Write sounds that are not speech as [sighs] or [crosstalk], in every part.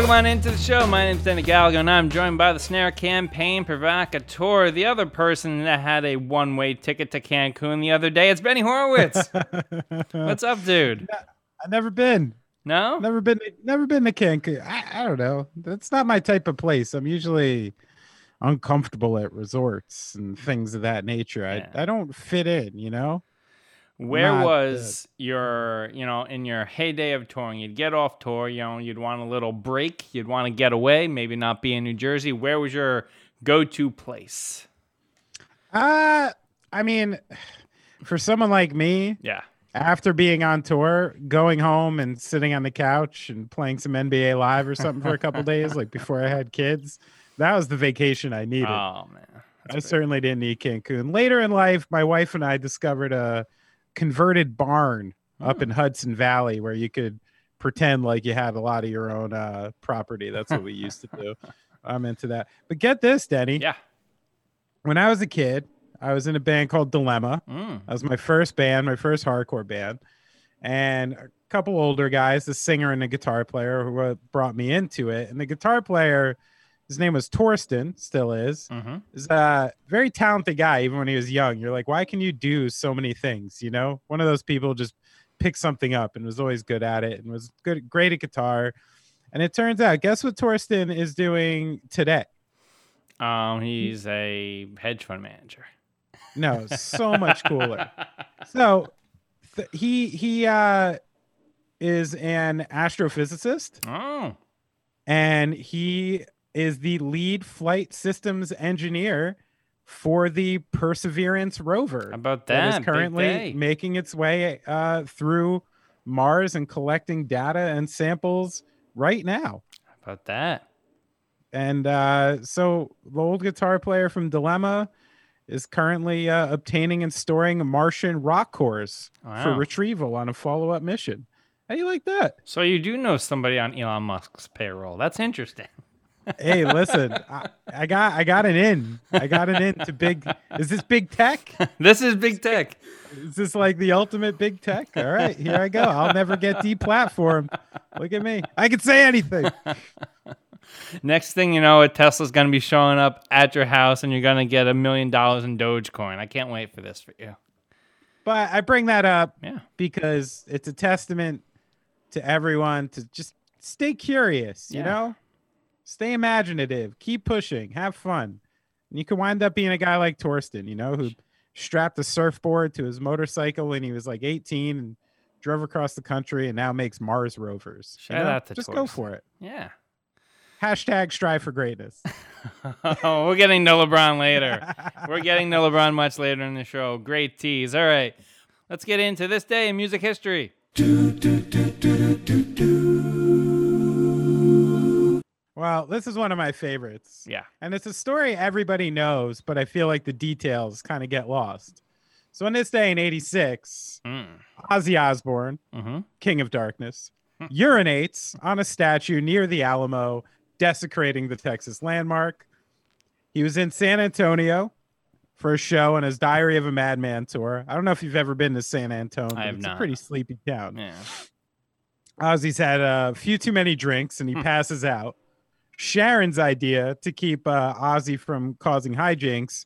Welcome on into the show. My name's Danny Gallagher, and I'm joined by the Snare Campaign Provocateur, the other person that had a one way ticket to Cancun the other day. It's Benny Horowitz. [laughs] What's up, dude? I've never been. No? Never been. Never been to Cancun. I, I don't know. That's not my type of place. I'm usually uncomfortable at resorts and things of that nature. Yeah. I I don't fit in. You know. Where Not was your, you know, in your heyday of touring? You'd get off tour, you know, you'd want a little break, you'd want to get away, maybe not be in New Jersey. Where was your go to place? Uh I mean, for someone like me, Yeah. after being on tour, going home and sitting on the couch and playing some NBA Live or something for a couple [laughs] days, like before I had kids, that was the vacation I needed. Oh, man. I certainly didn't need Cancun. Later in life, my wife and I discovered a converted barn up Hmm. in Hudson Valley where you could pretend like you had a lot of your own uh, property. That's what we [laughs] used to do. I'm into that. But get this, Denny. Yeah. When I was a kid, I was in a band called Dilemma. Mm. That was my first band, my first hardcore band. And a couple older guys, the singer and the guitar player, who brought me into it. And the guitar player, his name was Torsten, still is hmm is a very talented guy even when he was young. You're like why can you do so many things you know? One of those people just picked something up and was always good at it and was good great at guitar. And it turns out guess what torsten is doing today? Um, he's a hedge fund manager. no so much cooler. [laughs] So th- he he uh is an astrophysicist. Oh, and he is the lead flight systems engineer for the Perseverance rover. how about that that? is currently making its way uh, through Mars and collecting data and samples right now. How about that? And uh, so the old guitar player from Dilemma is currently uh, obtaining and storing Martian rock cores for retrieval on a follow-up mission. How do you like that? So you do know somebody on Elon Musk's payroll. That's interesting. [laughs] hey, listen, I, I got I got an in. I got an in to big. Is this big tech? [laughs] this is big tech. Is this like the ultimate big tech? All right, here I go. I'll never get deplatformed. Look at me. I can say anything. [laughs] Next thing you know, a Tesla's going to be showing up at your house and you're going to get a million dollars in Dogecoin. I can't wait for this for you. But I bring that up Yeah. because it's a testament to everyone to just stay curious, you Yeah. know? Stay imaginative, keep pushing, have fun. And you can wind up being a guy like Torsten, you know, who strapped a surfboard to his motorcycle when he was like 18 and drove across the country and now makes Mars rovers. you Shout know? out to Just go for it. Yeah. Hashtag strive for greatness. [laughs] oh, we're getting to LeBron later. [laughs] We're getting to LeBron much later in the show. Great tease. All right. Let's get into this day in music history. Well, this is one of my favorites. Yeah. And it's a story everybody knows, but I feel like the details kind of get lost. So, on this day in 86, Mm. Ozzy Osbourne, Mm-hmm. King of Darkness, urinates on a statue near the Alamo, desecrating the Texas landmark. He was in San Antonio for a show on his Diary of a Madman tour. I don't know if you've ever been to San Antonio. I have it's not. a pretty sleepy town. Yeah. Ozzy's had a few too many drinks and he Hmm. passes out. Sharon's idea to keep uh, Ozzy from causing hijinks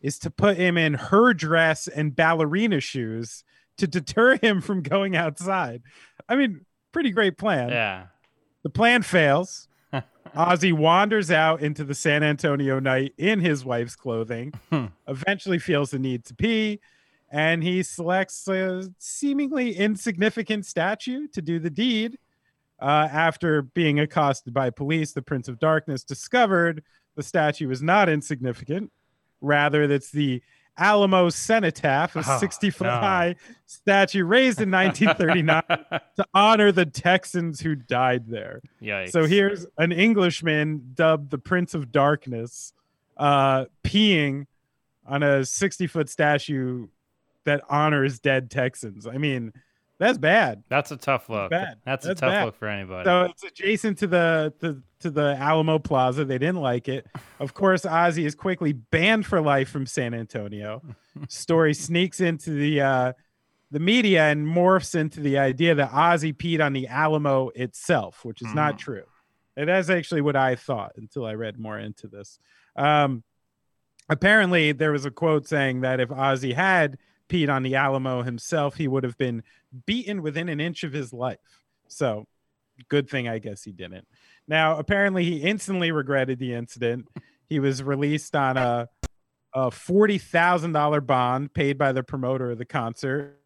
is to put him in her dress and ballerina shoes to deter [laughs] him from going outside. I mean, pretty great plan. Yeah. The plan fails. [laughs] Ozzy wanders out into the San Antonio night in his wife's clothing, [laughs] Hmm. eventually feels the need to pee, and he selects a seemingly insignificant statue to do the deed. Uh, after being accosted by police, the Prince of Darkness discovered the statue was not insignificant. Rather, that's the Alamo Cenotaph, a [laughs] Oh, 60 foot no. high statue raised in 1939 [laughs] to honor the Texans who died there. Yikes. So here's an Englishman dubbed the Prince of Darkness, uh, peeing on a 60 foot statue that honors dead Texans. I mean, that's bad. That's a tough look. bad. That's, a tough bad. look for anybody. So it's adjacent to the, the to the Alamo Plaza. They didn't like it. [laughs] Of course, Ozzy is quickly banned for life from San Antonio. Story sneaks into the uh, the media and morphs into the idea that Ozzy peed on the Alamo itself, which is Mhm. not true. And that's actually what I thought until I read more into this. Um, apparently, there was a quote saying that if Ozzy had peed on the Alamo himself, he would have been beaten within an inch of his life. So, good thing I guess he didn't. Now, apparently, he instantly regretted the incident. He was released on a, a forty thousand dollar bond paid by the promoter of the concert,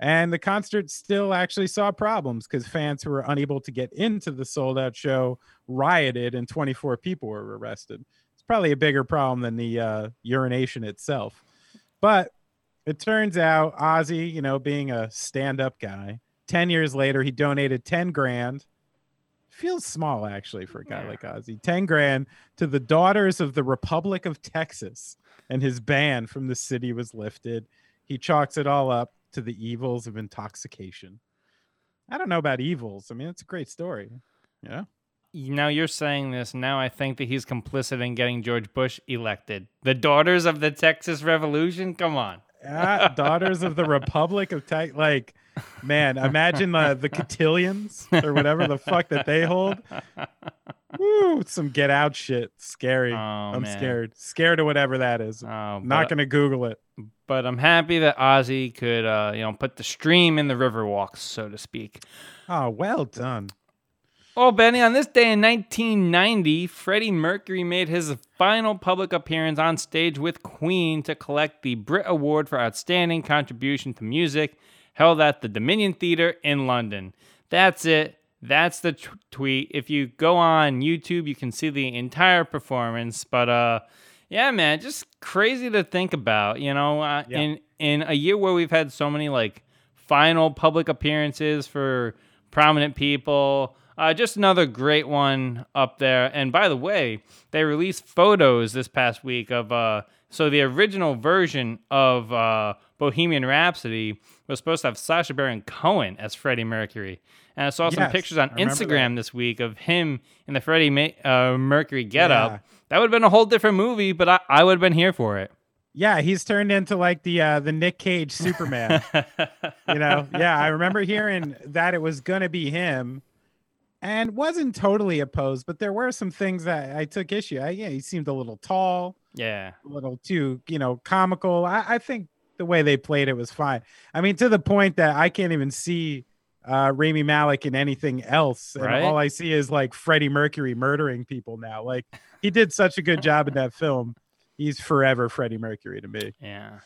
and the concert still actually saw problems because fans who were unable to get into the sold out show rioted, and twenty four people were arrested. It's probably a bigger problem than the uh, urination itself, but it turns out Ozzy, you know, being a stand up guy, 10 years later, he donated 10 grand. Feels small, actually, for a guy Yeah. like Ozzy. 10 grand to the Daughters of the Republic of Texas, and his ban from the city was lifted. He chalks it all up to the evils of intoxication. I don't know about evils. I mean, it's a great story. Yeah. Now you're saying this. Now I think that he's complicit in getting George Bush elected. The Daughters of the Texas Revolution? Come on. Ah, Daughters of the Republic of. Like, man, imagine the the cotillions or whatever the fuck that they hold. Woo, some get out shit. Scary. Oh, I'm man. scared. Scared of whatever that is. Oh, Not gonna Google it. but I'm happy that Ozzy could, uh, you know, put the stream in the river walks, so to speak. Oh, well done. Oh, Benny, on this day in 1990, Freddie Mercury made his final public appearance on stage with Queen to collect the Brit Award for Outstanding Contribution to Music, held at the Dominion Theatre in London. That's it. That's the t- tweet. If you go on YouTube, you can see the entire performance. But uh, yeah, man, just crazy to think about. You know, uh, Yeah. in in a year where we've had so many like final public appearances for prominent people. Uh, just another great one up there. And by the way, they released photos this past week of uh, so the original version of uh, Bohemian Rhapsody was supposed to have Sacha Baron Cohen as Freddie Mercury. And I saw some Yes, pictures on Instagram this week of him in the Freddie Ma- uh, Mercury getup. Yeah. That would have been a whole different movie, but I, I would have been here for it. Yeah, he's turned into like the uh the Nick Cage Superman. [laughs] you know yeah i remember hearing that it was gonna be him and wasn't totally opposed but there were some things that i took issue I, yeah he seemed a little tall yeah. a little too you know comical I, I think the way they played it was fine i mean to the point that i can't even see uh Rami Malek in anything else and Right. all i see is like freddie mercury murdering people now like he did such a good job in that film he's forever freddie mercury to me Yeah.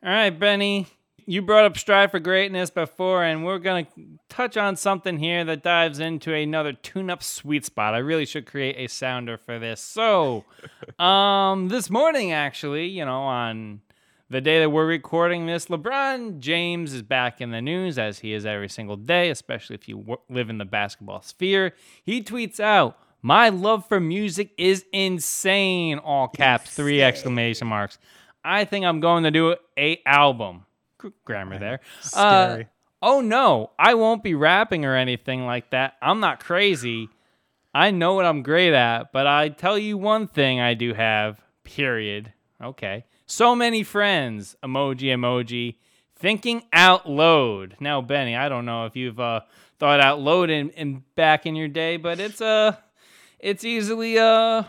All right, Benny. You brought up Strive for Greatness before, and we're going to touch on something here that dives into another tune up sweet spot. I really should create a sounder for this. So, [laughs] um, this morning, actually, you know, on the day that we're recording this, LeBron James is back in the news, as he is every single day, especially if you w- live in the basketball sphere. He tweets out, My love for music is insane, all caps, three exclamation marks. I think I'm going to do a album. Gr- Grammar there. Uh, oh no, I won't be rapping or anything like that. I'm not crazy. I know what I'm great at, but I tell you one thing I do have, period. Okay. So many friends, emoji, emoji, thinking out loud. Now, Benny, I don't know if you've uh, thought out loud in, in back in your day, but it's uh it's easily uh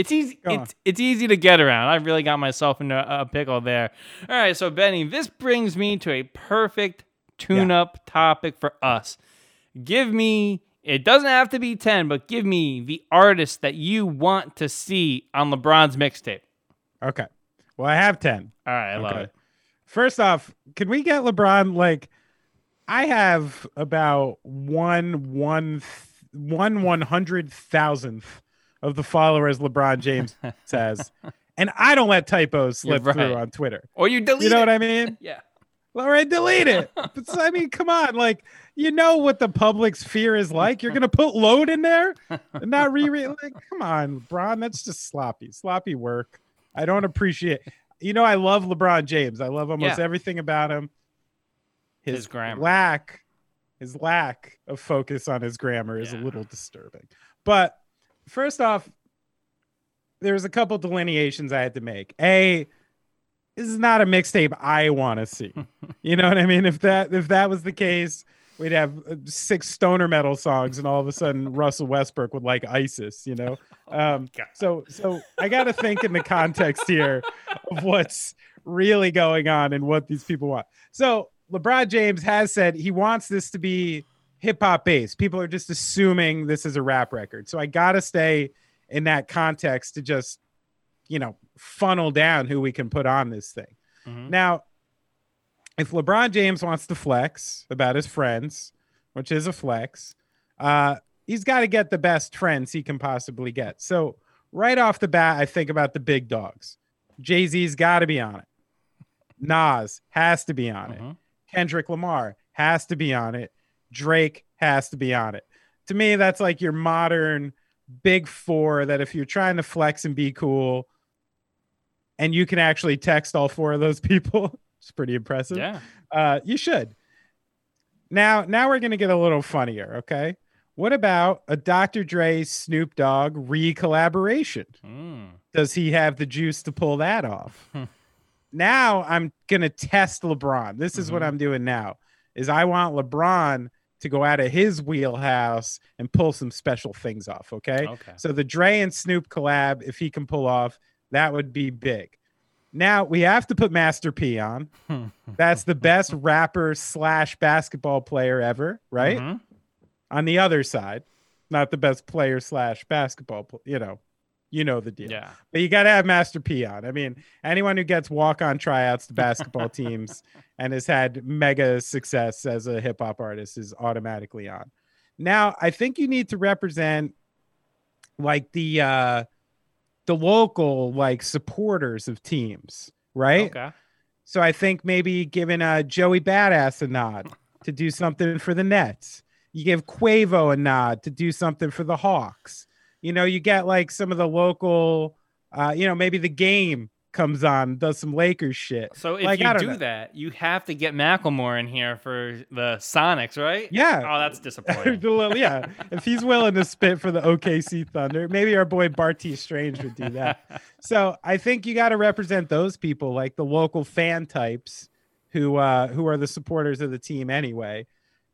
it's easy Go on. it's, it's easy to get around. I really got myself into a pickle there. All right, so Benny, this brings me to a perfect tune up topic for us. Give me it doesn't have to be 10, but give me the artist that you want to see on LeBron's mixtape. okay well i have 10 All right, I love it. First off, can we get LeBron like I have about one one one one hundred thousandth of the followers LeBron [laughs] James says. and I don't let typos slip through on Twitter. Or you delete You know it. what I mean? [laughs] Yeah. All right, delete it. [laughs] But I mean, come on, like you know what the public's fear is like. You're gonna put load in there and not reread. Like, come on, LeBron. That's just sloppy, sloppy work. I don't appreciate. You know, I love LeBron James. I love almost Yeah. everything about him. His, His grammar. lack, his lack of focus on his grammar is a little disturbing. But first off, there's a couple delineations I had to make. A, this is not a mixtape I want to see. [laughs] you know what I mean? If that if that was the case, we'd have uh, six stoner metal songs, and all of a sudden [laughs] Russell Westbrook would like ISIS. You know. [laughs] Um, God. so so I got to think in the context here of what's really going on and what these people want. So LeBron James has said he wants this to be hip hop based. People are just assuming this is a rap record. So I got to stay in that context to just, you know, funnel down who we can put on this thing. Mhm. Now, if LeBron James wants to flex about his friends, which is a flex, uh, he's got to get the best friends he can possibly get. So, right off the bat, I think about the big dogs. Jay Z's got to be on it. Nas has to be on it. Mhm. Kendrick Lamar has to be on it. Drake has to be on it. To me, that's like your modern big four that if you're trying to flex and be cool and you can actually text all four of those [laughs] people, it's pretty impressive. Yeah. Uh, you should. Now, now we're gonna get a little funnier, okay? What about a Dr. Dre Snoop Dogg re-collaboration? Mm. Does he have the juice to pull that off? [laughs] Hmm. now I'm gonna test LeBron. This is what Mhm. I'm doing now. Is I want LeBron to go out of his wheelhouse and pull some special things off. Okay. Okay. So the Dre and Snoop collab, if he can pull off, that would be big. Now we have to put Master P on. [laughs] That's the best rapper slash basketball player ever, right? Mhm. On the other side, not the best player slash basketball, you know, you know the deal. Yeah. But you got to have Master P on. I mean, anyone who gets walk on tryouts to basketball [laughs] teams and has had mega success as a hip hop artist is automatically on. Now, I think you need to represent like the uh the local like supporters of teams, right? Okay. So I think maybe giving uh, Joey Badass a nod to do something for the Nets. You give Quavo a nod to do something for the Hawks. You know, you get like some of the local, uh, you know, maybe the game comes on, does some Lakers shit. So if Like, you do know. that, you have to get Macklemore in here for the Sonics, right? Yeah. Oh, that's disappointing. [laughs] yeah, if he's willing to spit for the OKC Thunder, maybe our boy Barty Strange would do that. [laughs] So I think you got to represent those people, like the local fan types, who uh, who are the supporters of the team anyway.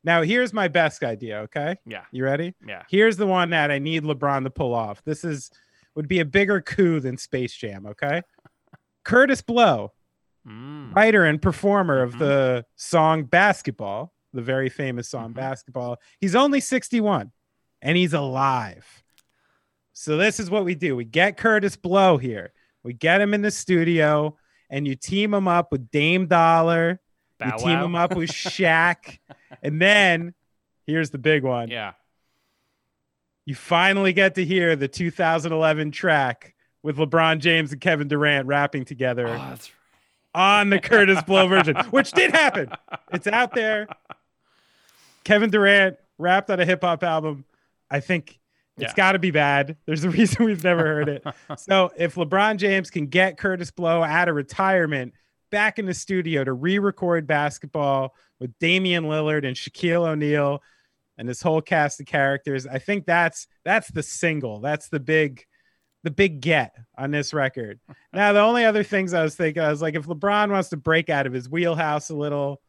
Now here's my best idea. Okay, yeah. you ready? Yeah. Here's the one that I need LeBron to pull off. This is would be a bigger coup than Space Jam. Okay, [laughs] Kurtis Blow, Mm. writer and performer of Mhm. the song Basketball, the very famous song Mhm. Basketball. He's only 61 and he's alive. So this is what we do. We get Kurtis Blow here. We get him in the studio and you team him up with Dame Dollar. You team Wow. him up with Shaq. [laughs] and then here's the big one. Yeah. You finally get to hear the 2011 track with LeBron James and Kevin Durant rapping together Oh, on the Kurtis Blow [laughs] version, which did happen. It's out there. Kevin Durant rapped on a hip hop album. I think it's Yeah. got to be bad. There's a reason we've never heard it. [laughs] so if LeBron James can get Kurtis Blow out of retirement back in the studio to re-record basketball with Damian Lillard and Shaquille O'Neal and this whole cast of characters, I think that's that's the single. That's the big the big get on this record. [laughs] Now, the only other things I was thinking, I was like, if LeBron wants to break out of his wheelhouse a little,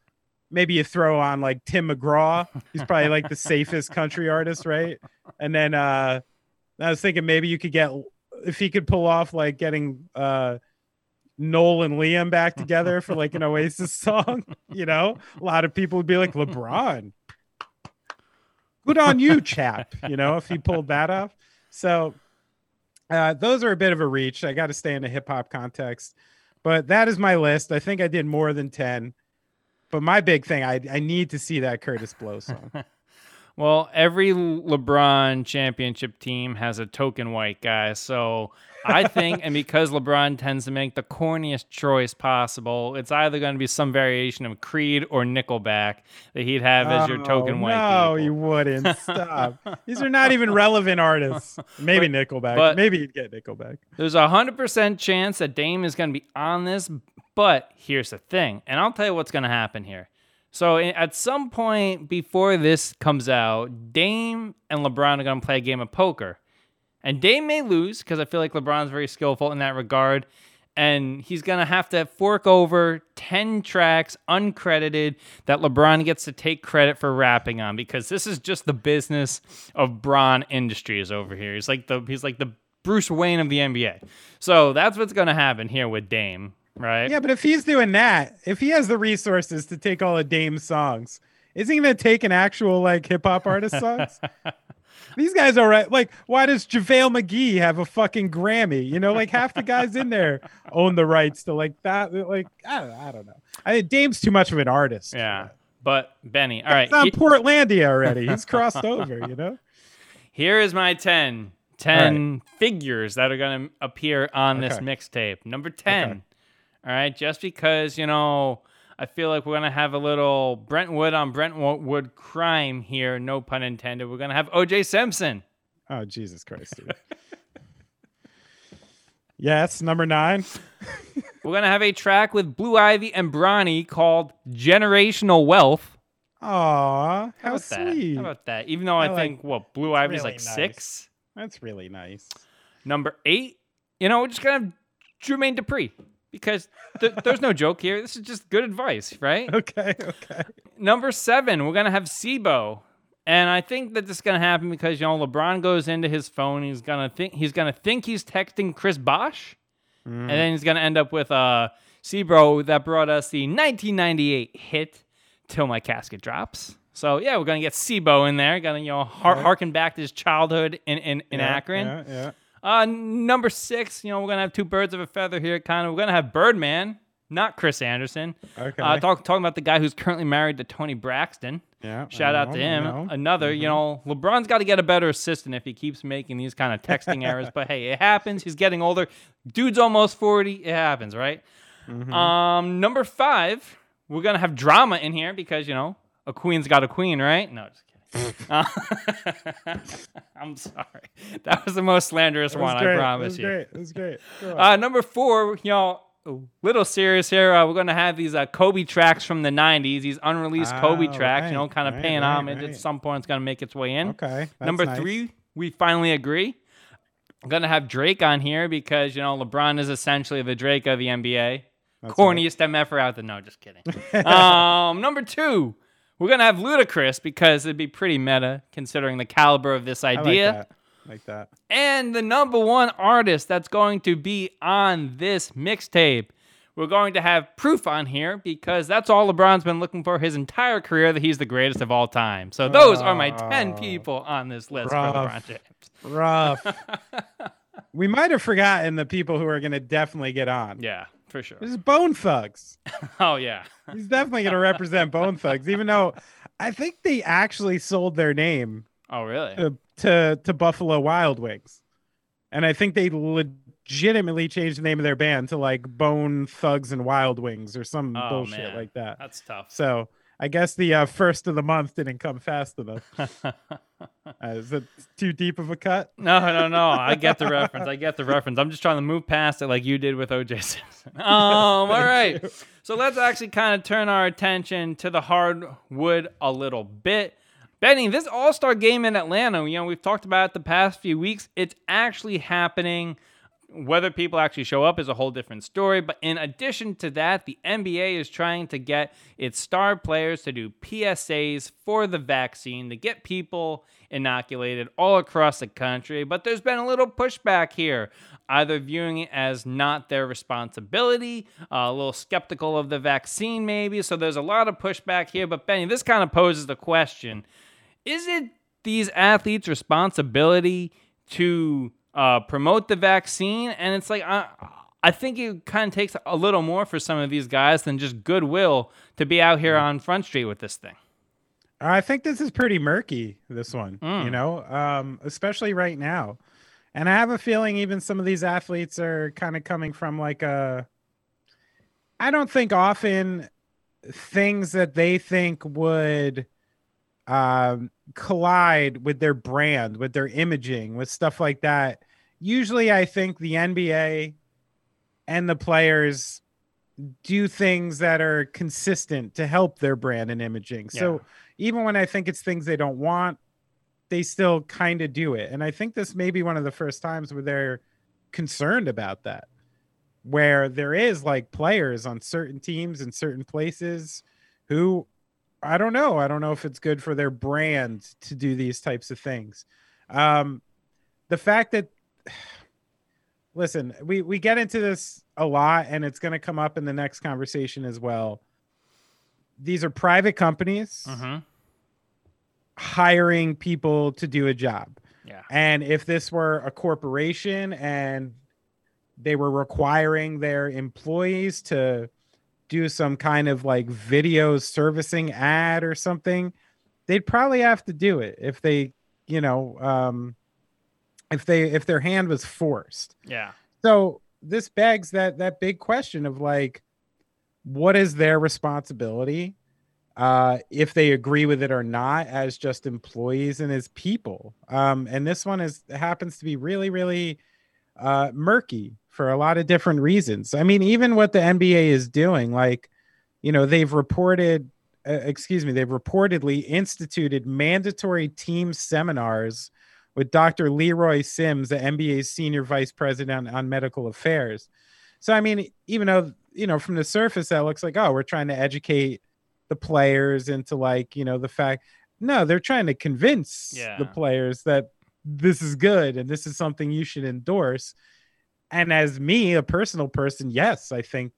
maybe you throw on like Tim McGraw. He's probably like the [laughs] safest country artist, right? And then uh I was thinking maybe you could get if he could pull off like getting uh Noel and Liam back [laughs] together for like an Oasis song, [laughs] you know, a lot of people would be like, LeBron, good on you, chap, you know, if he pulled that off. So uh, those are a bit of a reach. I got to stay in a hip hop context, but that is my list. I think I did more than 10. But my big thing, I, I need to see that Kurtis Blow song. [laughs] Well, every LeBron championship team has a token white guy. So I think, and because LeBron tends to make the corniest choice possible, it's either going to be some variation of Creed or Nickelback that he'd have as your token Oh, white. No, people. you wouldn't. Stop. [laughs] These are not even relevant artists. Maybe Nickelback. but- Maybe you'd get Nickelback. There's a hundred percent chance that Dame is going to be on this, but here's the thing, and I'll tell you what's going to happen here. So at some point before this comes out, Dame and LeBron are going to play a game of poker, and Dame may lose because I feel like LeBron's very skillful in that regard, and he's gonna have to fork over 10 tracks uncredited that lebron gets to take credit for rapping on because this is just the business of bron industries over here. He's like the he's like the bruce wayne of the nba so that's what's gonna happen here with dame right Yeah, but if he's doing that, if he has the resources to take all of Dame's songs, isn't he gonna take an actual like hip hop artist songs? [laughs] These guys are right. Like, why does JaVale McGee have a fucking Grammy? You know, like half the guys in there own the rights to like that. Like, I don't, I don't know. I think Dame's too much of an artist. yeah but benny all right He's on he- Portlandia already. He's [laughs] crossed over, you know? Here is my 10. 10 figures that are going to appear on this mixtape. Number 10. All right. Just because, you know, I feel like we're going to have a little Brentwood on Brentwood crime here. No pun intended. We're going to have OJ Simpson. Oh, Jesus Christ. Dude. [laughs] yes, number nine. [laughs] We're going to have a track with Blue Ivy and Bronny called Generational Wealth. Aw, How how about sweet. that? How about that? Even though I, I like- think, what, Blue Ivy's really like nice. six? That's really nice. Number eight, you know, we're just gonna have Jermaine Dupri because th- there's no joke here. This is just good advice, right? [laughs] Okay, okay. Number seven, we're gonna have C-Bo, and I think that this is gonna happen because you know LeBron goes into his phone. He's gonna think he's gonna think he's texting Chris Bosh, and then he's gonna end up with uh C-Bo that brought us the 1998 hit "Till My Casket Drops." So yeah, we're gonna get C-Bo in there. Gonna you know har- harken back to his childhood in in, in Yeah, Akron. Yeah, yeah. Uh, number six, you know, we're gonna have two birds of a feather here. Kind of, we're gonna have Birdman, not Chris Anderson. Okay. Uh, talk, talking about the guy who's currently married to Toni Braxton. yeah. Shout out to him. know. Another, you know, LeBron's got to get a better assistant if he keeps making these kind of texting errors. But hey, it happens. He's getting older. Dude's almost forty. It happens, right? Um, number five, we're gonna have drama in here because you know a queen's got a queen, right? No, just. Uh, [laughs] I'm sorry. That was the most slanderous one, great. I promise that was you. Great. That was great. Uh, number four, you know, a little serious here. Uh, we're gonna have these uh, Kobe tracks from the '90s, these unreleased Kobe Ah, tracks. you know, kind of right, paying right, homage. At some point, it's gonna make its way in. okay. number nice. three, we finally agree. I'm gonna have Drake on here because you know LeBron is essentially the Drake of the NBA. That's Corniest MFer out there. No, just kidding. [laughs] um, number two, we're gonna have Ludacris because it'd be pretty meta considering the caliber of this I like idea. that. Like that. And the number one artist that's going to be on this mixtape. We're going to have proof on here because that's all LeBron's been looking for his entire career that he's the greatest of all time. So those are my 10 Oh. people on this list Rough. for LeBron James. Rough. [laughs] we might have forgotten the people who are going to definitely get on. Yeah, for sure. This is Bone Thugs. [laughs] Oh, yeah. He's definitely going to represent Bone Thugs, even though I think they actually sold their name Oh, really? to, to, to Buffalo Wild Wings. And I think they legitimately changed the name of their band to like Bone Thugs and Wild Wings or some Oh, bullshit man. like that. That's tough. So I guess the uh, first of the month didn't come fast enough. [laughs] [laughs] Uh, is it too deep of a cut? [laughs] No, no, no. I get the reference. I get the reference. I'm just trying to move past it like you did with OJ Simpson. [laughs] Um, all right. So let's actually kind of turn our attention to the hardwood a little bit. Benny, this All Star game in Atlanta, you know, we've talked about it the past few weeks. It's actually happening. Whether people actually show up is a whole different story. But in addition to that, the NBA is trying to get its star players to do PSAs for the vaccine to get people inoculated all across the country. But there's been a little pushback here, either viewing it as not their responsibility, a little skeptical of the vaccine, maybe. So there's a lot of pushback here. But Benny, this kind of poses the question is it these athletes' responsibility to uh, promote the vaccine? And it's like, I, I think it kind of takes a little more for some of these guys than just goodwill to be out here on Front Street with this thing. I think this is pretty murky, this one, Mm. you know, um, especially right now. And I have a feeling even some of these athletes are kind of coming from like a, I don't think often things that they think would um, collide with their brand, with their imaging, with stuff like that. Usually, I think the NBA and the players do things that are consistent to help their brand and imaging. So even when I think it's things they don't want, they still kind of do it. And I think this may be one of the first times where they're concerned about that. where there is like players on certain teams in certain places who I don't know. I don't know if it's good for their brand to do these types of things. Um, the fact that, [sighs] listen, we we get into this a lot, and it's going to come up in the next conversation as well. These are private companies Mm-hmm. hiring people to do a job. Yeah. And if this were a corporation and they were requiring their employees to do some kind of like video servicing ad or something, they'd probably have to do it if they, you know, um, if they if their hand was forced. Yeah. So this begs that that big question of like, what is their responsibility? Uh, if they agree with it or not, as just employees and as people. Um, and this one is happens to be really, really uh, murky for a lot of different reasons. I mean, even what the NBA is doing, like, you know, they've reported, uh, excuse me, they've reportedly instituted mandatory team seminars with Dr. Leroy Sims, the NBA's senior vice president on medical affairs. So, I mean, even though, you know, from the surface, that looks like, oh, we're trying to educate the players into like, you know, the fact, no, they're trying to convince the players that this is good and this is something you should endorse. And as me, a personal person, yes, I think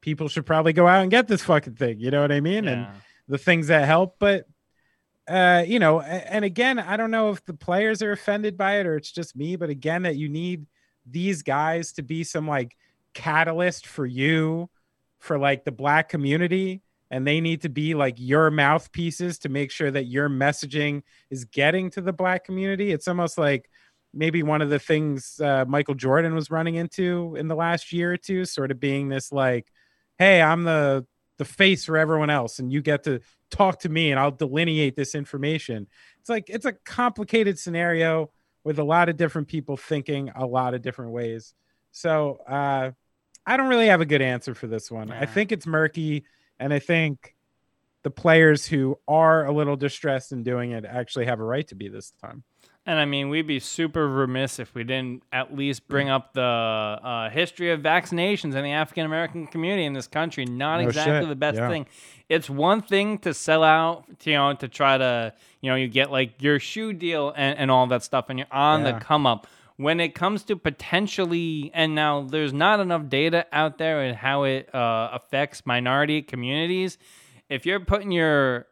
people should probably go out and get this fucking thing. You know what I mean? And the things that help but uh you know and again i don't know if the players are offended by it or it's just me but again that you need these guys to be some like catalyst for you for like the black community and they need to be like your mouthpieces to make sure that your messaging is getting to the black community it's almost like maybe one of the things uh, michael jordan was running into in the last year or two sort of being this like hey i'm the the face for everyone else and you get to talk to me and I'll delineate this information. It's like it's a complicated scenario with a lot of different people thinking a lot of different ways. So uh I don't really have a good answer for this one. I think it's murky and I think the players who are a little distressed in doing it actually have a right to be this time. And I mean, we'd be super remiss if we didn't at least bring up the uh, history of vaccinations in the African American community in this country. Not No exactly shit. the best Yeah. thing. It's one thing to sell out, you know, to try to, you know, you get like your shoe deal and, and all that stuff, and you're on Yeah. the come up. When it comes to potentially, and now there's not enough data out there and how it uh, affects minority communities. If you're putting your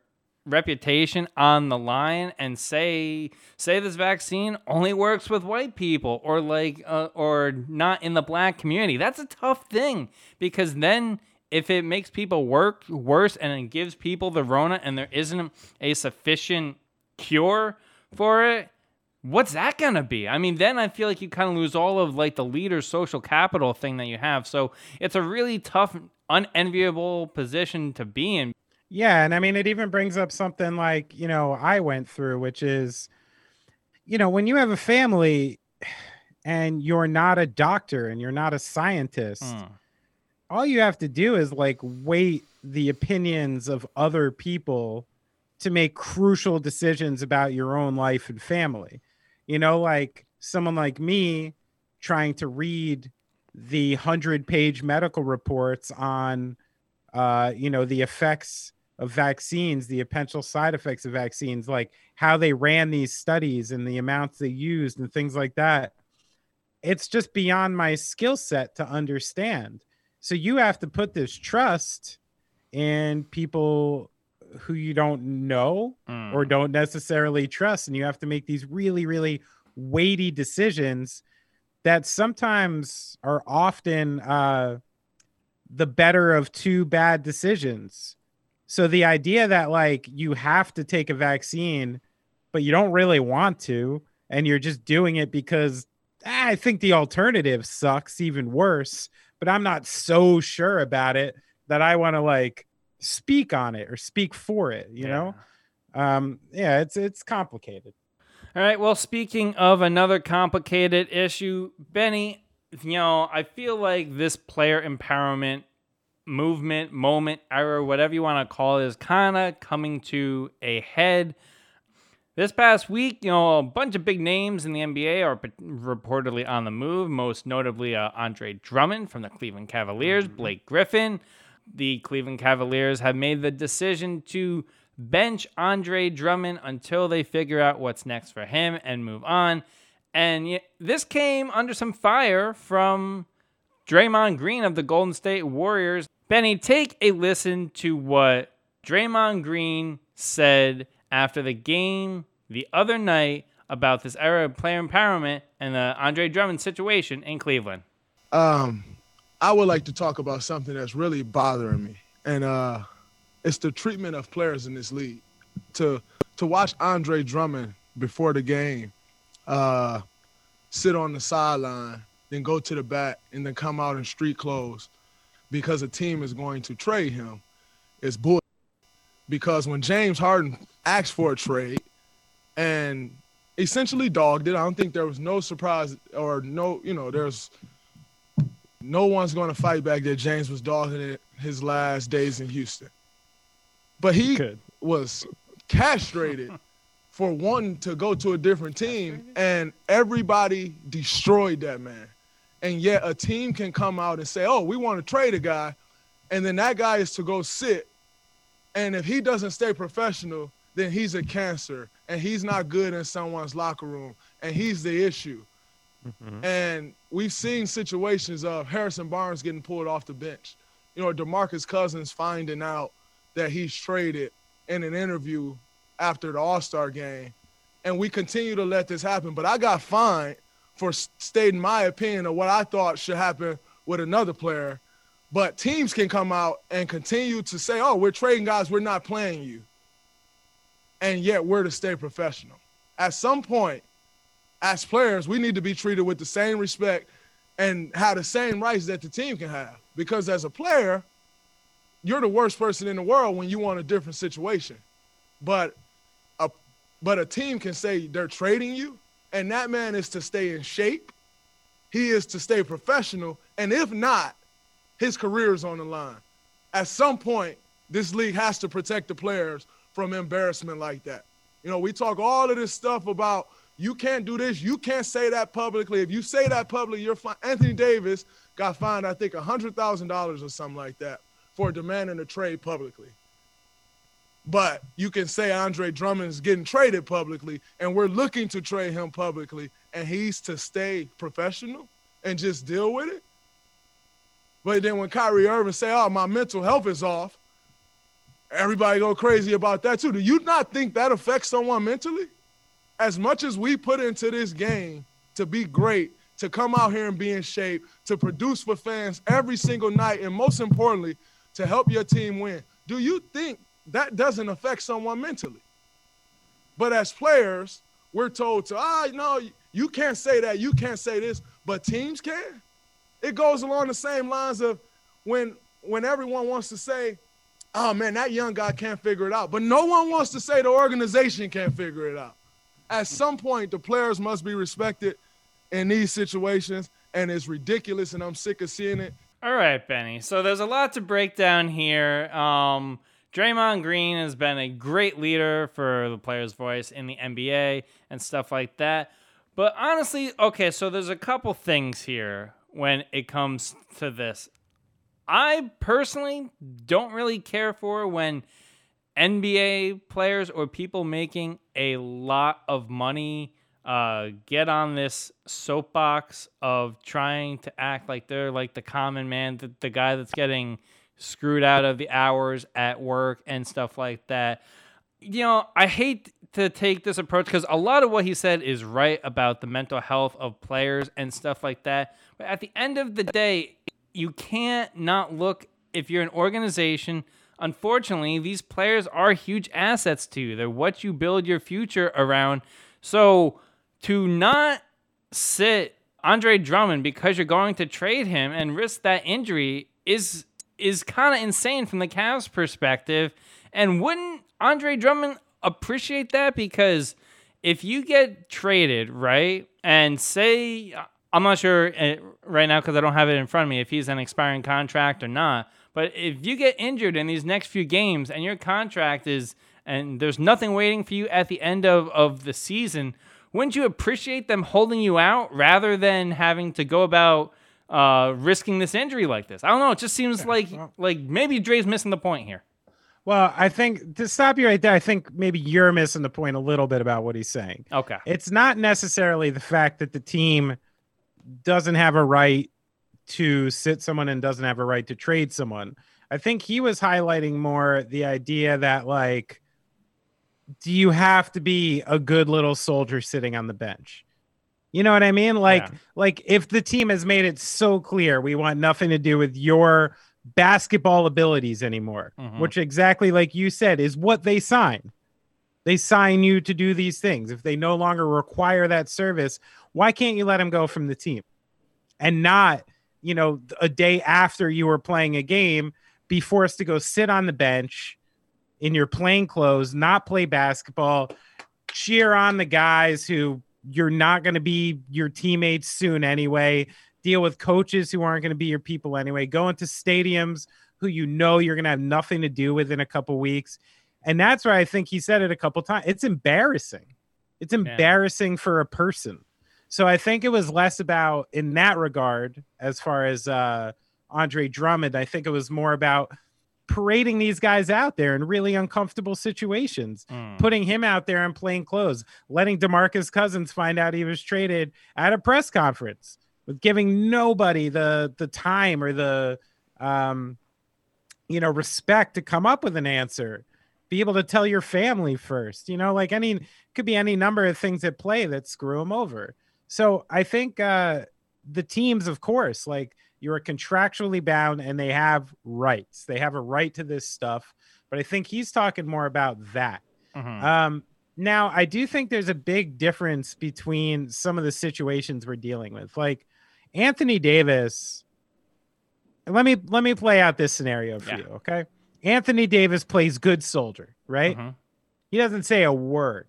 reputation on the line and say say this vaccine only works with white people or like uh, or not in the black community. That's a tough thing because then if it makes people work worse and it gives people the rona and there isn't a sufficient cure for it what's that gonna be? I mean then i feel like you kind of lose all of like the leader social capital thing that you have. So it's a really tough unenviable position to be in Yeah, and I mean it even brings up something like, you know, I went through which is you know, when you have a family and you're not a doctor and you're not a scientist, Mm. all you have to do is like wait the opinions of other people to make crucial decisions about your own life and family. You know, like someone like me trying to read the 100 page medical reports on uh you know the effects of vaccines the potential side effects of vaccines like how they ran these studies and the amounts they used and things like that it's just beyond my skill set to understand so you have to put this trust in people who you don't know Mm. or don't necessarily trust and you have to make these really really weighty decisions that sometimes are often uh the better of two bad decisions so the idea that like you have to take a vaccine but you don't really want to and you're just doing it because "Ah, i think the alternative sucks even worse but i'm not so sure about it that i want to like speak on it or speak for it you know um yeah it's it's complicated All right. Well, speaking of another complicated issue, Benny, you know, I feel like this player empowerment movement, moment, era, whatever you want to call it, is kind of coming to a head. This past week, you know, a bunch of big names in the NBA are reportedly on the move, most notably uh, Andre Drummond from the Cleveland Cavaliers, mm-hmm. Blake Griffin. The Cleveland Cavaliers have made the decision to bench Andre Drummond until they figure out what's next for him and move on. And this came under some fire from Draymond Green of the Golden State Warriors. Benny, take a listen to what Draymond Green said after the game the other night about this era of player empowerment and the Andre Drummond situation in Cleveland? Um, I would like to talk about something that's really bothering me, and uh, it's the treatment of players in this league. To to watch Andre Drummond before the game, uh, sit on the sideline, then go to the back, and then come out in street clothes because a team is going to trade him is bull. Because when James Harden asked for a trade and essentially dogged it. I don't think there was no surprise or no, you know, there's no one's going to fight back that James was dogging it his last days in Houston. But he Good. was castrated for wanting to go to a different team, and everybody destroyed that man. And yet a team can come out and say, oh, we want to trade a guy, and then that guy is to go sit. And if he doesn't stay professional, then he's a cancer and he's not good in someone's locker room and he's the issue. Mm-hmm. And we've seen situations of Harrison Barnes getting pulled off the bench. You know, DeMarcus Cousins finding out that he's traded in an interview after the All-Star game. And we continue to let this happen. But I got fined for stating my opinion of what I thought should happen with another player. But teams can come out and continue to say, oh, we're trading guys, we're not playing you and yet we're to stay professional. At some point, as players, we need to be treated with the same respect and have the same rights that the team can have. Because as a player, you're the worst person in the world when you want a different situation. But a but a team can say they're trading you, and that man is to stay in shape. He is to stay professional, and if not, his career is on the line. At some point, this league has to protect the players from embarrassment like that. You know, we talk all of this stuff about you can't do this, you can't say that publicly. If you say that publicly, you're fine. Anthony Davis got fined, I think, $100,000 or something like that for demanding a trade publicly. But you can say Andre Drummond is getting traded publicly, and we're looking to trade him publicly, and he's to stay professional and just deal with it. But then when Kyrie Irving say, "Oh, my mental health is off," everybody go crazy about that too. Do you not think that affects someone mentally? As much as we put into this game to be great, to come out here and be in shape, to produce for fans every single night, and most importantly, to help your team win, do you think that doesn't affect someone mentally? But as players, we're told to, ah, no, you can't say that, you can't say this, but teams can. It goes along the same lines of when when everyone wants to say, oh man, that young guy can't figure it out. But no one wants to say the organization can't figure it out. At some point, the players must be respected in these situations, and it's ridiculous, and I'm sick of seeing it. All right, Benny. So there's a lot to break down here. Um, Draymond Green has been a great leader for the players' voice in the NBA and stuff like that. But honestly, okay, so there's a couple things here when it comes to this. I personally don't really care for when NBA players or people making a lot of money uh, get on this soapbox of trying to act like they're like the common man, the, the guy that's getting screwed out of the hours at work and stuff like that. You know, I hate to take this approach because a lot of what he said is right about the mental health of players and stuff like that. But at the end of the day, you can't not look if you're an organization. Unfortunately, these players are huge assets to you. They're what you build your future around. So to not sit Andre Drummond because you're going to trade him and risk that injury is is kind of insane from the Cavs perspective. And wouldn't Andre Drummond appreciate that? Because if you get traded, right, and say I'm not sure eh, right now because I don't have it in front of me if he's an expiring contract or not. But if you get injured in these next few games and your contract is and there's nothing waiting for you at the end of, of the season, wouldn't you appreciate them holding you out rather than having to go about uh, risking this injury like this? I don't know. It just seems like like maybe Dre's missing the point here. Well, I think to stop you right there, I think maybe you're missing the point a little bit about what he's saying. Okay. It's not necessarily the fact that the team doesn't have a right to sit someone and doesn't have a right to trade someone. I think he was highlighting more the idea that like do you have to be a good little soldier sitting on the bench? You know what I mean? Like Yeah. like if the team has made it so clear we want nothing to do with your basketball abilities anymore, Mhm. which exactly like you said is what they sign. They sign you to do these things. If they no longer require that service, why can't you let them go from the team? And not, you know, a day after you were playing a game, be forced to go sit on the bench in your plain clothes, not play basketball, cheer on the guys who you're not going to be your teammates soon anyway, deal with coaches who aren't going to be your people anyway, go into stadiums who you know you're going to have nothing to do with in a couple weeks. And that's why I think he said it a couple times. It's embarrassing. It's embarrassing for a person. So I think it was less about in that regard as far as uh Andre Drummond. I think it was more about parading these guys out there in really uncomfortable situations, Mm. putting him out there in plain clothes, letting DeMarcus Cousins find out he was traded at a press conference, with giving nobody the the time or the um you know respect to come up with an answer. Be able to tell your family first, you know, like any could be any number of things at play that screw him over. So I think uh the teams, of course, like you're contractually bound and they have rights. They have a right to this stuff. But I think he's talking more about that. Mhm. Um, now, I do think there's a big difference between some of the situations we're dealing with. Like Anthony Davis. Let me let me play out this scenario for Yeah. you, okay? Anthony Davis plays good soldier, right? Mhm. He doesn't say a word.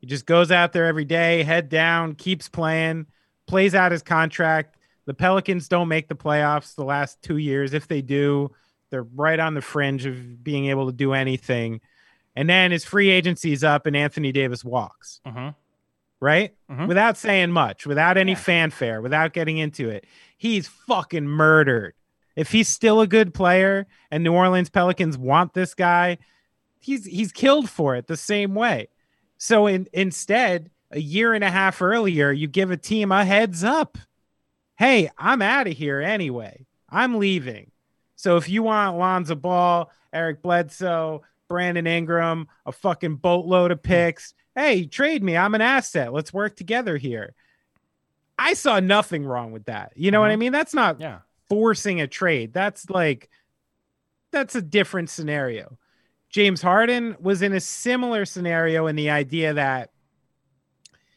He just goes out there every day, head down, keeps playing, plays out his contract. The Pelicans don't make the playoffs the last two years. If they do, they're right on the fringe of being able to do anything. And then his free agency is up and Anthony Davis walks, Mhm. right? Mhm. Without saying much, without any Yeah. fanfare, without getting into it. He's fucking murdered. If he's still a good player and New Orleans Pelicans want this guy, he's he's killed for it the same way. So in, instead, a year and a half earlier, you give a team a heads up. Hey, I'm out of here anyway. I'm leaving. So if you want Lonzo Ball, Eric Bledsoe, Brandon Ingram, a fucking boatload of picks, hey, trade me. I'm an asset. Let's work together here. I saw nothing wrong with that. You know what I Mhm. mean? That's not Yeah. forcing a trade. That's like that's a different scenario. James Harden was in a similar scenario in the idea that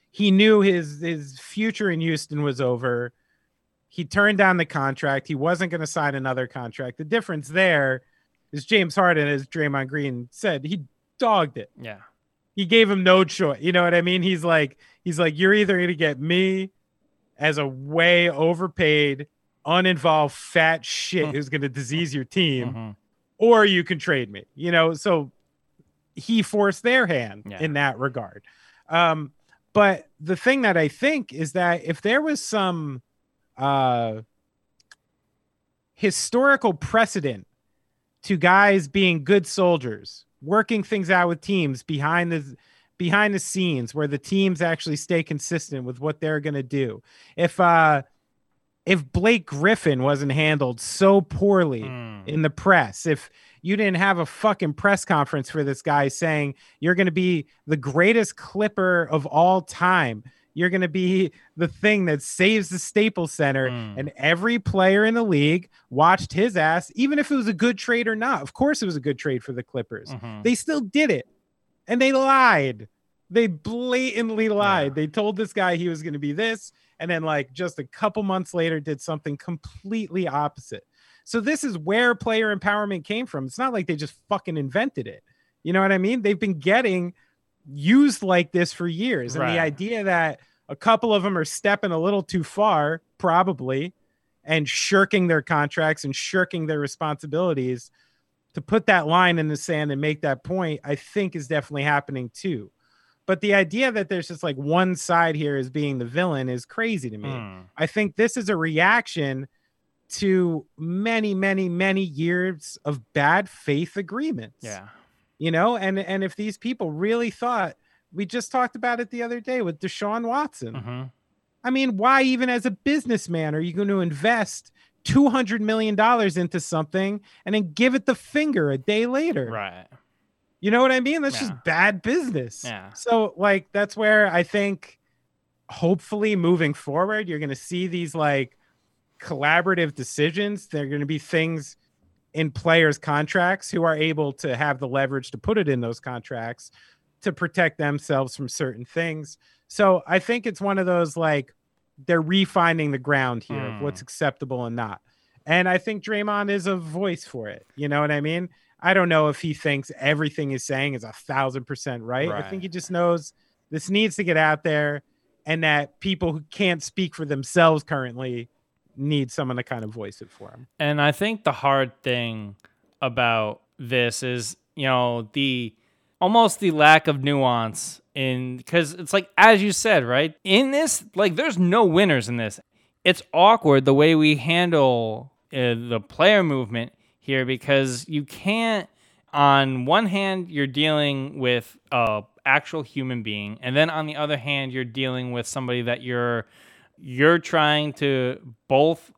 he knew his his future in Houston was over. He turned down the contract. He wasn't going to sign another contract. The difference there is James Harden, as Draymond Green said, he dogged it Yeah. he gave him no choice. You know what I mean? He's like, he's like, you're either gonna get me as a way overpaid, uninvolved fat shit [laughs] who's gonna disease your team, Mhm. or you can trade me. You know, so he forced their hand Yeah. in that regard. Um, but the thing that I think is that if there was some uh historical precedent to guys being good soldiers, working things out with teams behind the behind the scenes where the teams actually stay consistent with what they're going to do. If uh if Blake Griffin wasn't handled so poorly Mm. in the press, if you didn't have a fucking press conference for this guy saying you're going to be the greatest clipper of all time, you're going to be the thing that saves the Staples Center, Mm. and every player in the league watched his ass, even if it was a good trade or not. Of course, it was a good trade for the Clippers. Mhm. They still did it, and they lied. They blatantly lied. Yeah. They told this guy he was going to be this, and then like just a couple months later, did something completely opposite. So this is where player empowerment came from. It's not like they just fucking invented it. You know what I mean? They've been getting used like this for years. And Right. the idea that a couple of them are stepping a little too far, probably, and shirking their contracts and shirking their responsibilities to put that line in the sand and make that point, I think is definitely happening too. But the idea that there's just like one side here as being the villain is crazy to me. Mm. I think this is a reaction to many, many, many years of bad faith agreements. Yeah. You know, and and if these people really thought we just talked about it the other day with Deshaun Watson. hmm I mean, why even as a businessman are you going to invest two hundred million dollars into something and then give it the finger a day later? Right. You know what I mean? That's Yeah. just bad business. Yeah. So like that's where I think hopefully moving forward, you're gonna see these like collaborative decisions. They're gonna be things in players' contracts who are able to have the leverage to put it in those contracts to protect themselves from certain things. So I think it's one of those like they're refining the ground here of Hmm. what's acceptable and not. And I think Draymond is a voice for it. You know what I mean? I don't know if he thinks everything he's saying is a thousand percent right. I think he just knows this needs to get out there and that people who can't speak for themselves currently need someone to kind of voice it for them. And I think the hard thing about this is, you know, the almost the lack of nuance in because it's like as you said, right? In this, like, there's no winners in this. It's awkward the way we handle uh, the player movement here because you can't. On one hand, you're dealing with a actual human being, and then on the other hand, you're dealing with somebody that you're you're trying to both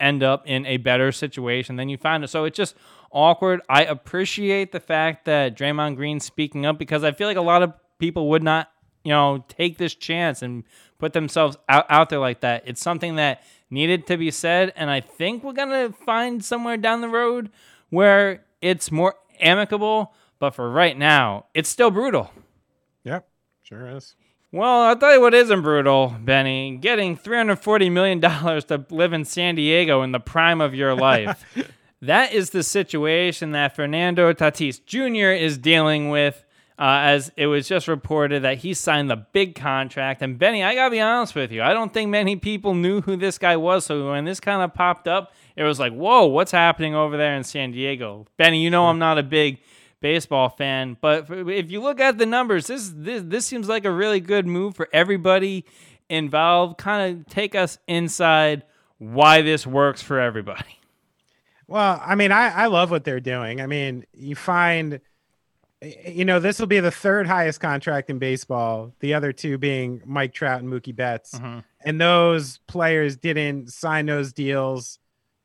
end up in a better situation than you found it. So it's just awkward. I appreciate the fact that Draymond Green's speaking up because I feel like a lot of people would not, you know, take this chance and put themselves out, out there like that. It's something that needed to be said. And I think we're going to find somewhere down the road where it's more amicable. But for right now, it's still brutal. Yep, sure is. Well, I'll tell you what isn't brutal, Benny. Getting $340 million to live in San Diego in the prime of your life. [laughs] that is the situation that Fernando Tatis Jr. is dealing with. Uh, as it was just reported that he signed the big contract. And Benny, I gotta be honest with you, I don't think many people knew who this guy was. So when this kind of popped up, it was like, whoa, what's happening over there in San Diego? Benny, you know I'm not a big baseball fan, but if you look at the numbers, this this this seems like a really good move for everybody involved. Kind of take us inside why this works for everybody. [laughs] Well, I mean, I, I love what they're doing. I mean, you find, you know, this will be the third highest contract in baseball, the other two being Mike Trout and Mookie Betts. Mm-hmm. And those players didn't sign those deals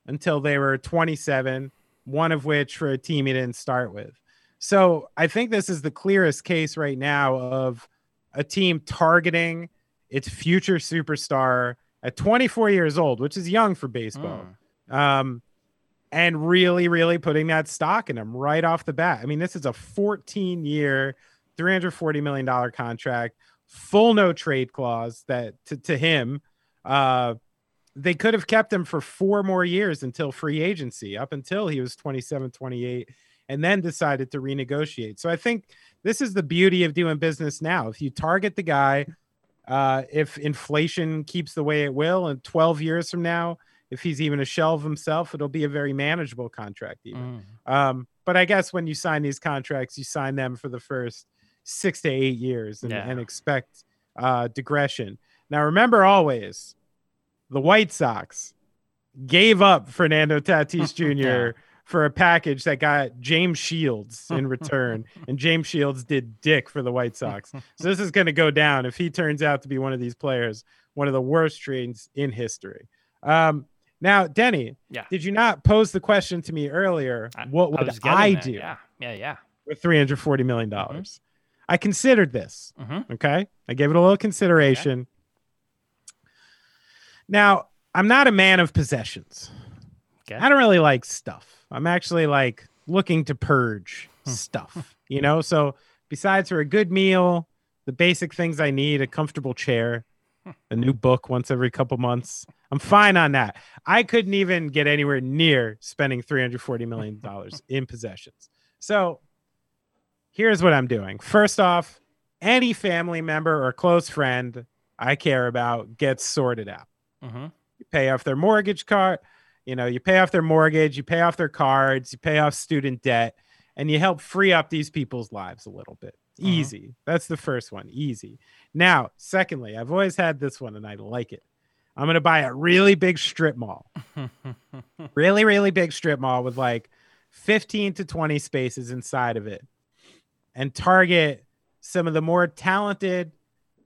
until they were 27, one of which for a team he didn't start with. So I think this is the clearest case right now of a team targeting its future superstar at 24 years old, which is young for baseball. Um, and really, really putting that stock in him right off the bat. I mean, this is a 14 year, $340 million contract, full no trade clause that to, to him, uh, they could have kept him for four more years until free agency, up until he was 27, 28, and then decided to renegotiate. So I think this is the beauty of doing business now. If you target the guy, uh, if inflation keeps the way it will, and 12 years from now, if he's even a shell of himself, it'll be a very manageable contract, even. Mm. Um, but I guess when you sign these contracts, you sign them for the first six to eight years and, Yeah. and expect uh, digression. Now, remember always, the White Sox gave up Fernando Tatis [laughs] Jr. For a package that got James Shields in [laughs] return, and James Shields did dick for the White Sox. [laughs] So this is going to go down if he turns out to be one of these players, one of the worst trades in history. Um, now, Denny, Yeah. did you not pose the question to me earlier? I- what would getting I, do Yeah, yeah, yeah. with three hundred forty million dollars? I considered this. Mhm. Okay, I gave it a little consideration. Now, I'm not a man of possessions. Okay. I don't really like stuff. I'm actually like looking to purge Hmm. stuff, you know? So, besides for a good meal, the basic things I need, a comfortable chair, a new book once every couple months, I'm fine on that. I couldn't even get anywhere near spending $340 million [laughs] in possessions. So, here's what I'm doing. First off, any family member or close friend I care about gets sorted out hmm you pay off their mortgage card You know, you pay off their mortgage, you pay off their cards, you pay off student debt, and you help free up these people's lives a little bit. Uh-huh. Easy. That's the first one. Easy. Now, secondly, I've always had this one and I like it. I'm going to buy a really big strip mall. [laughs] really, really big strip mall with like 15 to 20 spaces inside of it and target some of the more talented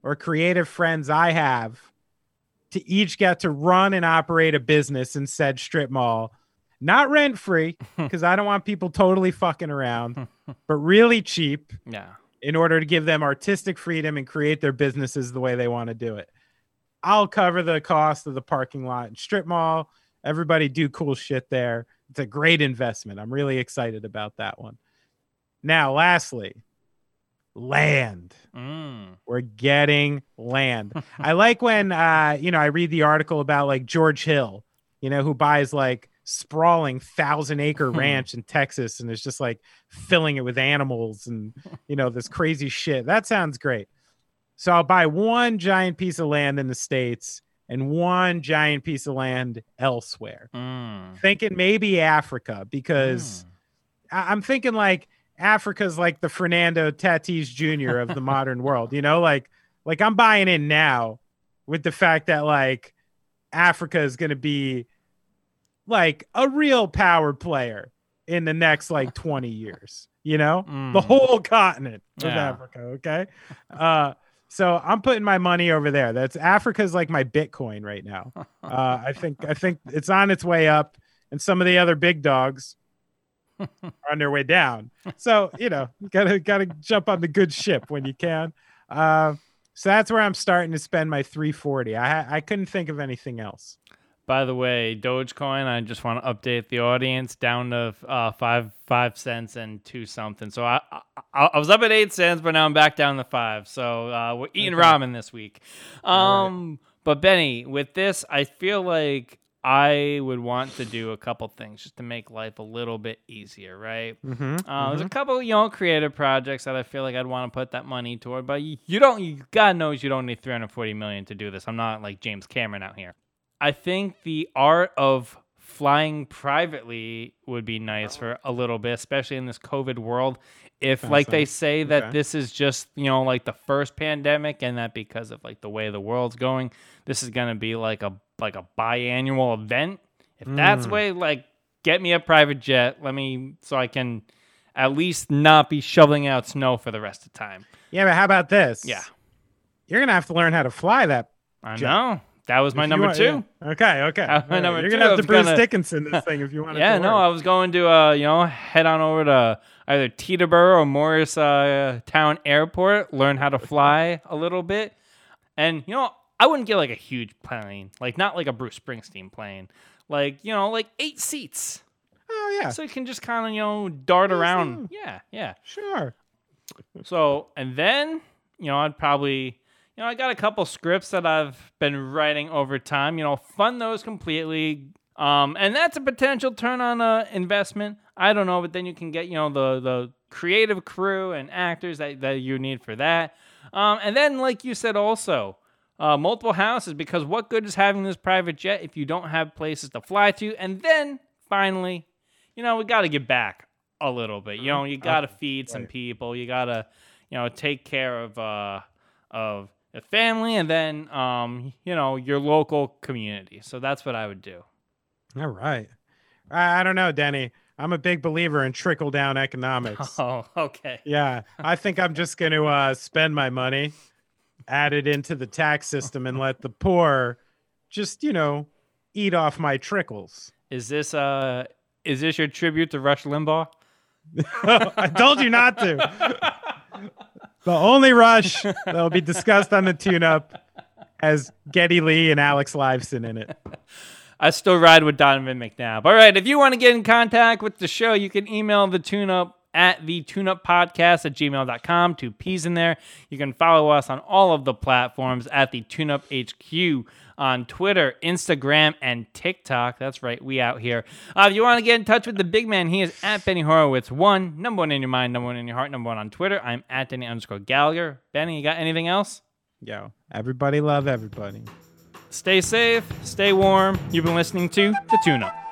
or creative friends I have to each get to run and operate a business in said strip mall, not rent free, because [laughs] I don't want people totally fucking around, [laughs] but really cheap Yeah. in order to give them artistic freedom and create their businesses the way they want to do it. I'll cover the cost of the parking lot and strip mall. Everybody do cool shit there. It's a great investment. I'm really excited about that one. Now, lastly, land. Mm. We're getting land. [laughs] I like when uh, you know, I read the article about like George Hill, you know, who buys like sprawling thousand acre [laughs] ranch in Texas and is just like filling it with animals and you know, this crazy shit. That sounds great. So I'll buy one giant piece of land in the States and one giant piece of land elsewhere. Mm. Thinking maybe Africa because Mm. I- I'm thinking like Africa's like the Fernando Tatis Jr. of the [laughs] modern world, you know, like like I'm buying in now with the fact that like Africa is going to be like a real power player in the next like [laughs] 20 years, you know, the Mm. whole continent of Yeah. Africa. Okay. Uh, so I'm putting my money over there. That's Africa's like my Bitcoin right now. [laughs] Uh, I think I think it's on its way up, and some of the other big dogs [laughs] on their way down. So you know, gotta gotta jump on the good ship when you can. Uh, so that's where I'm starting to spend my 340. I I couldn't think of anything else. By the way, Dogecoin, I just want to update the audience down to uh, five five cents and two something. So I, I I was up at eight cents, but now I'm back down to five. So uh, we're eating Okay. ramen this week. All right. Um, but Benny, with this, I feel like I would want to do a couple things just to make life a little bit easier, right? Mm-hmm. Uh, There's a couple, you know, creative projects that I feel like I'd want to put that money toward, but you, you don't. You, God knows you don't need 340 million to do this. I'm not like James Cameron out here. I think the art of flying privately would be nice for a little bit, especially in this COVID world. If, like they say that Okay. this is just, you know, like the first pandemic, and that because of like the way the world's going, this is gonna be like a like a biannual event. If that's Mm. way, like, get me a private jet. Let me so I can at least not be shoveling out snow for the rest of time. Yeah, but how about this? Yeah, you're gonna have to learn how to fly that. I Jet. know. That was my if number want- two. yeah. Okay, okay. [laughs] Uh, my All number You're two, gonna have to Bruce gonna- Dickinson this [laughs] thing if you want. To. Yeah, to no. I was going to, uh, you know, head on over to either Teterboro or Morris uh, Town Airport, learn how to fly a little bit, and you know, I wouldn't get like a huge plane, like not like a Bruce Springsteen plane, like you know, like eight seats, Oh yeah, so you can just kind of you know dart around. Yeah, yeah. sure. So, and then, you know, I'd probably, you know, I got a couple scripts that I've been writing over time, you know, fund those completely. Um, and that's a potential turn on uh, investment. I don't know, but then you can get, you know, the, the creative crew and actors that, that you need for that. Um, and then, like you said, also, uh, multiple houses because what good is having this private jet if you don't have places to fly to? And then finally, you know, we got to get back a little bit. You know, you got to feed some people. You got to, you know, take care of uh of the family and then um, you know, your local community. So that's what I would do. All right. I, I don't know, Denny. I'm a big believer in trickle down economics. [laughs] Oh, okay. yeah, I think I'm just going to uh, spend my money, add it into the tax system, and let the poor just, you know, eat off my trickles. Is this uh is this your tribute to Rush Limbaugh? [laughs] I told you not to. The only rush that will be discussed on the tune up has Geddy Lee and Alex Lifeson in it. I still ride with Donovan McNabb. All right, if you want to get in contact with the show, you can email the tune up at the tune up podcast at gmail.com. Two P's in there. You can follow us on all of the platforms at the tune up HQ on Twitter, Instagram, and TikTok. That's right, we out here. Uh, if you want to get in touch with the big man, he is at Benny Horowitz one, number one in your mind, number one in your heart, number one on Twitter. I'm at Denny underscore Gallagher. Benny, you got anything else? Yo, everybody love everybody. Stay safe, stay warm. You've been listening to The Tune Up.